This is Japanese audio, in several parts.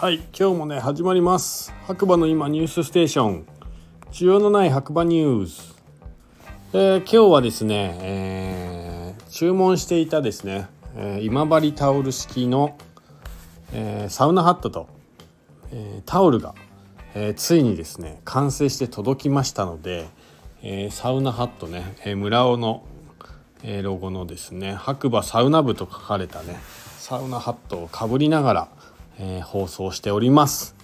はい今日もね始まります。白馬の今ニュースステーション。需要のない白馬ニュース、えー、今日はですね、えー、注文していたですね、えー、今治タオル式の、えサウナハットと、えタオルが、えついにですね完成して届きましたので、えサウナハットね、え村尾の、えロゴのですね白馬サウナ部と書かれたねサウナハットをかぶりながらえー、放送しております、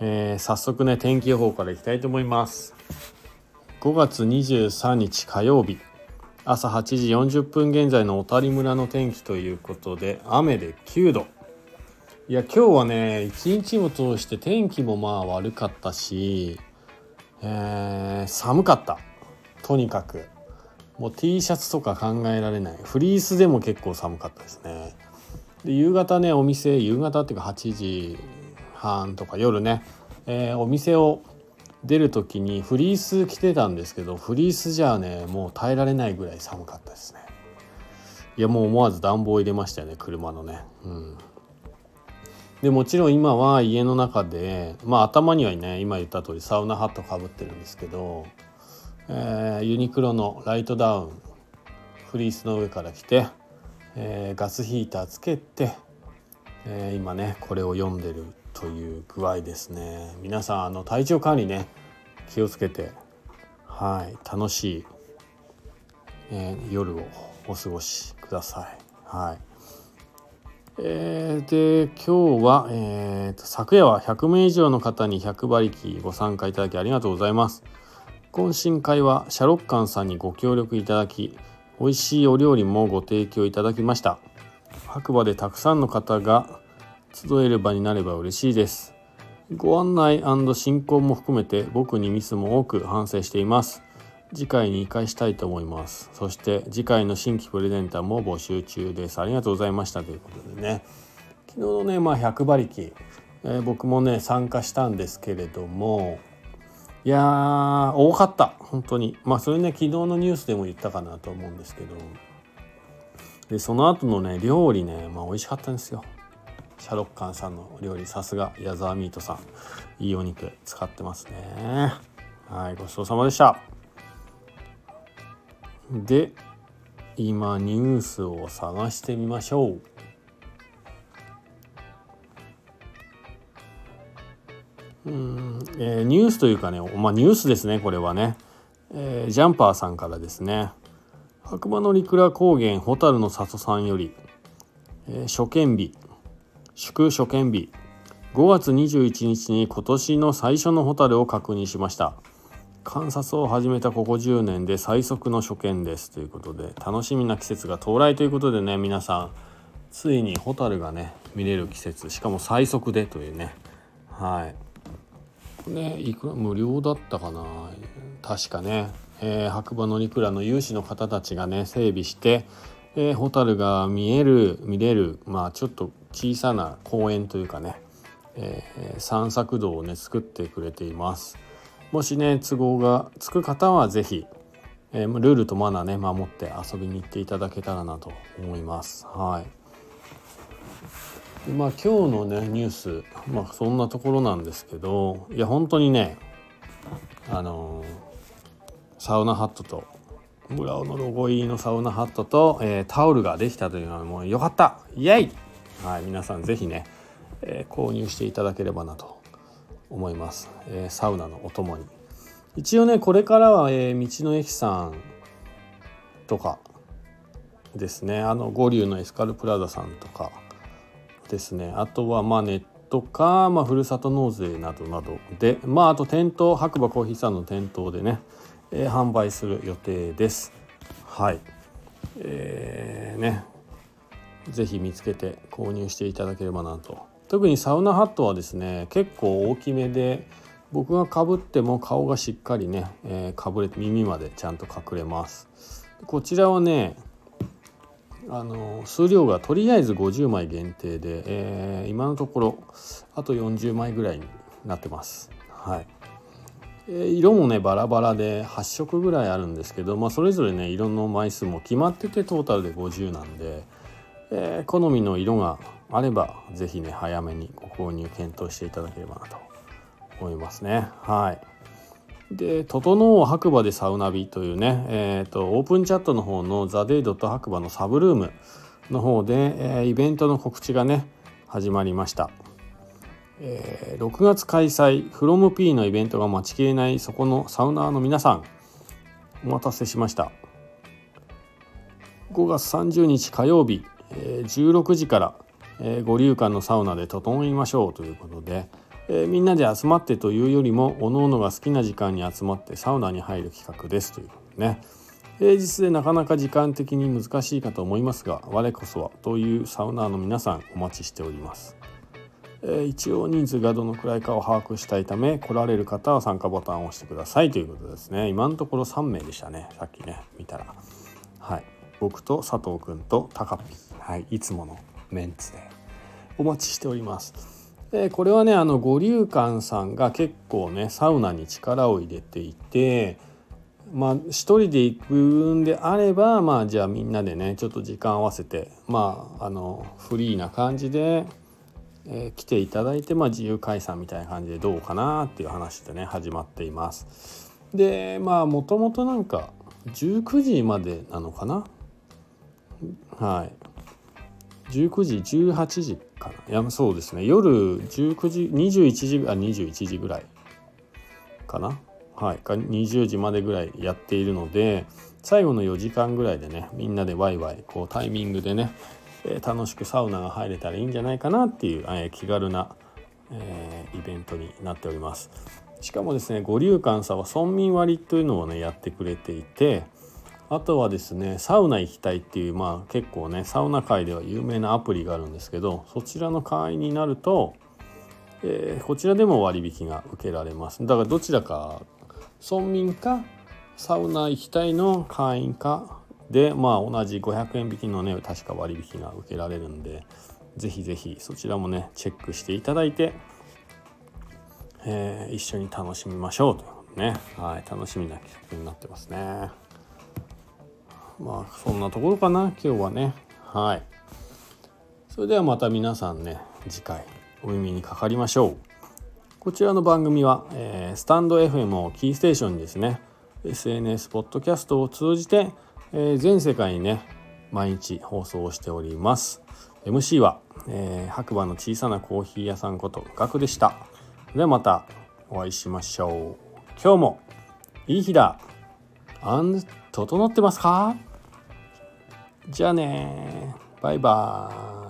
えー、早速ね天気予報からいきたいと思います。5月23日火曜日朝8時40分現在の小谷村の天気ということで雨で9度。いや今日はね一日を通して天気もまあ悪かったし、えー、寒かった。とにかく。もう T シャツとか考えられない。フリースでも結構寒かったですね。で夕方ねお店夕方っていうか8時半とか夜ね、えー、お店を出る時にフリース着てたんですけどフリースじゃねもう耐えられないぐらい寒かったですね。いやもう思わず暖房入れましたよね車のね。うん。でもちろん今は家の中でまあ頭にはね今言った通りサウナハットかぶってるんですけど、えー、ユニクロのライトダウンフリースの上から着てえー、ガスヒーターつけて、えー、今ねこれを読んでるという具合ですね。皆さんあの体調管理ね気をつけてはい楽しい、えー、夜をお過ごしください。はい。えー、で今日は、えーと、昨夜は100名以上の方に100馬力ご参加いただきありがとうございます。懇親会はシャロッカンさんにご協力いただき美味しいお料理もご提供いただきました。白馬でたくさんの方が集える場になれば嬉しいです。ご案内進行も含めて僕にミスも多く反省しています。次回に生かしたいと思います。そして次回の新規プレゼンターも募集中です。ありがとうございましたということでね。昨日のねまあ100馬力、えー、僕もね参加したんですけれどもいやー多かった。本当に。まあそれね昨日のニュースでも言ったかなと思うんですけど。でその後のね料理ねまあ美味しかったんですよ。シャロッカンさんの料理。さすが矢沢ミートさん。いいお肉使ってますね。はいごちそうさまでした。で今ニュースを探してみましょう。えー、ニュースというかね、まあ、ニュースですねこれはね、えー、ジャンパーさんからですね。白馬のリクラ高原蛍の里さんより、えー、初見日祝初見日5月21日に今年の最初のホタルを確認しました。観察を始めたここ10年で最速の初見です。ということで楽しみな季節が到来ということでね皆さんついにホタルがね見れる季節しかも最速でというね。はい。ね。いくら無料だったかな。確かね、えー、白馬乗鞍の有志の方たちがね整備して、えー、ホタルが見える見れるまあちょっと小さな公園というかね、えー、散策道をね作ってくれています。もしね都合がつく方は是非えー、ルールとマナーね守って遊びに行っていただけたらなと思います。はい。まあ今日のねニュースまあそんなところなんですけどいや本当にねあのー、サウナハットと村尾のロゴ入りのサウナハットと、えー、タオルができたというのはもうよかった。イエイ!はい皆さん是非ね、えー、購入していただければなと思います、えサウナのお供に。一応ねこれからは、え道の駅さんとかですねあの五竜のエスカルプラザさんとかですね。あとはまあネットか、まあ、ふるさと納税などなどでまああと店頭白馬コーヒーさんの店頭でね、えー、販売する予定です。はい。えー、ね。是非見つけて購入していただければなと。特にサウナハットはですね結構大きめで僕がかぶっても顔がしっかりね、えー、かぶれて耳までちゃんと隠れます。こちらはねあの数量がとりあえず50枚限定で、えー、今のところあと40枚ぐらいになってます。はい。えー、色もねバラバラで8色ぐらいあるんですけど、まあ、それぞれね色の枚数も決まっててトータルで50なんで、えー、好みの色があれば是非ね早めにご購入検討していただければなと思いますね。はい。で「整う白馬でサウナ日」というね、えーと、オープンチャットの方の「ザ・デイ・ドット白馬」のサブルームの方で、えー、イベントの告知がね始まりました、えー、6月開催 FromP のイベントが待ちきれないそこのサウナーの皆さんお待たせしました。5月30日火曜日、えー、16時から、えー、五流館のサウナで整いましょうということで、えー、みんなで集まってというよりもおのおのが好きな時間に集まってサウナに入る企画ですということでね。平日でなかなか時間的に難しいかと思いますが我こそはというサウナーの皆さんお待ちしております、えー、一応人数がどのくらいかを把握したいため来られる方は参加ボタンを押してくださいということですね。今のところ3名でしたね。さっきね見たら。はい。僕と佐藤君と高ピはい、いつものメンツでお待ちしております。でこれはねあの五流館さんが結構ねサウナに力を入れていてまあ一人で行くんであればまあじゃあみんなでねちょっと時間合わせてまああのフリーな感じで、えー、来ていただいて、まあ、自由解散みたいな感じでどうかなっていう話でね始まっています。でまあもともとなんか19時までなのかな？はい19時18時かな。いやそうですね。夜19時21時あ21時ぐらいかな。はい。か20時までぐらいやっているので最後の4時間ぐらいでねみんなでワイワイこうタイミングでね、えー、楽しくサウナが入れたらいいんじゃないかなっていう、えー、気軽な、えー、イベントになっております。しかもですね五流館さんは村民割というのをねやってくれていてあとはですねサウナ行きたいっていうまあ結構ねサウナ界では有名なアプリがあるんですけどそちらの会員になると、えー、こちらでも割引が受けられますだからどちらか村民かサウナ行きたいの会員かでまあ同じ500円引きのね確か割引が受けられるんで是非是非そちらもねチェックしていただいて、えー、一緒に楽しみましょうというねはい楽しみな企画になってますね。まあそんなところかな今日はね。はい。それではまた皆さんね次回お耳にかかりましょう。こちらの番組は、えー、スタンド FM をキーステーションにですね SNS ポッドキャストを通じて、えー、全世界にね毎日放送をしております。MC は、えー、白馬の小さなコーヒー屋さんことガクでした。ではまたお会いしましょう。今日もいい日だ。あん整ってますか？じゃあねバイバーイ。